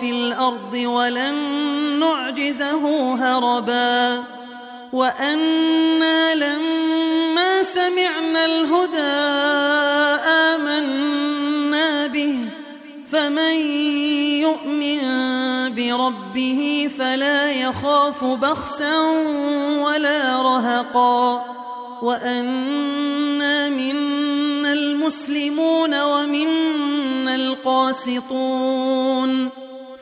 في الأرض ولن نعجزه هربا وأنا لما سمعنا الهدى آمنا به فمن يؤمن بربه فلا يخاف بخسا ولا رهقا وأنا منا المسلمون ومنا القاسطون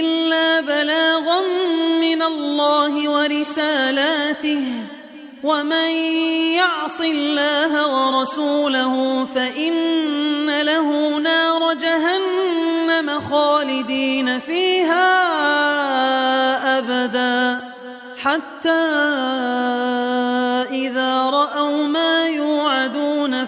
إلا بلاغا من الله ورسالاته. ومن يعص الله ورسوله فإن له نار جهنم خالدين فيها أبداً. حتى إذا رأوا ما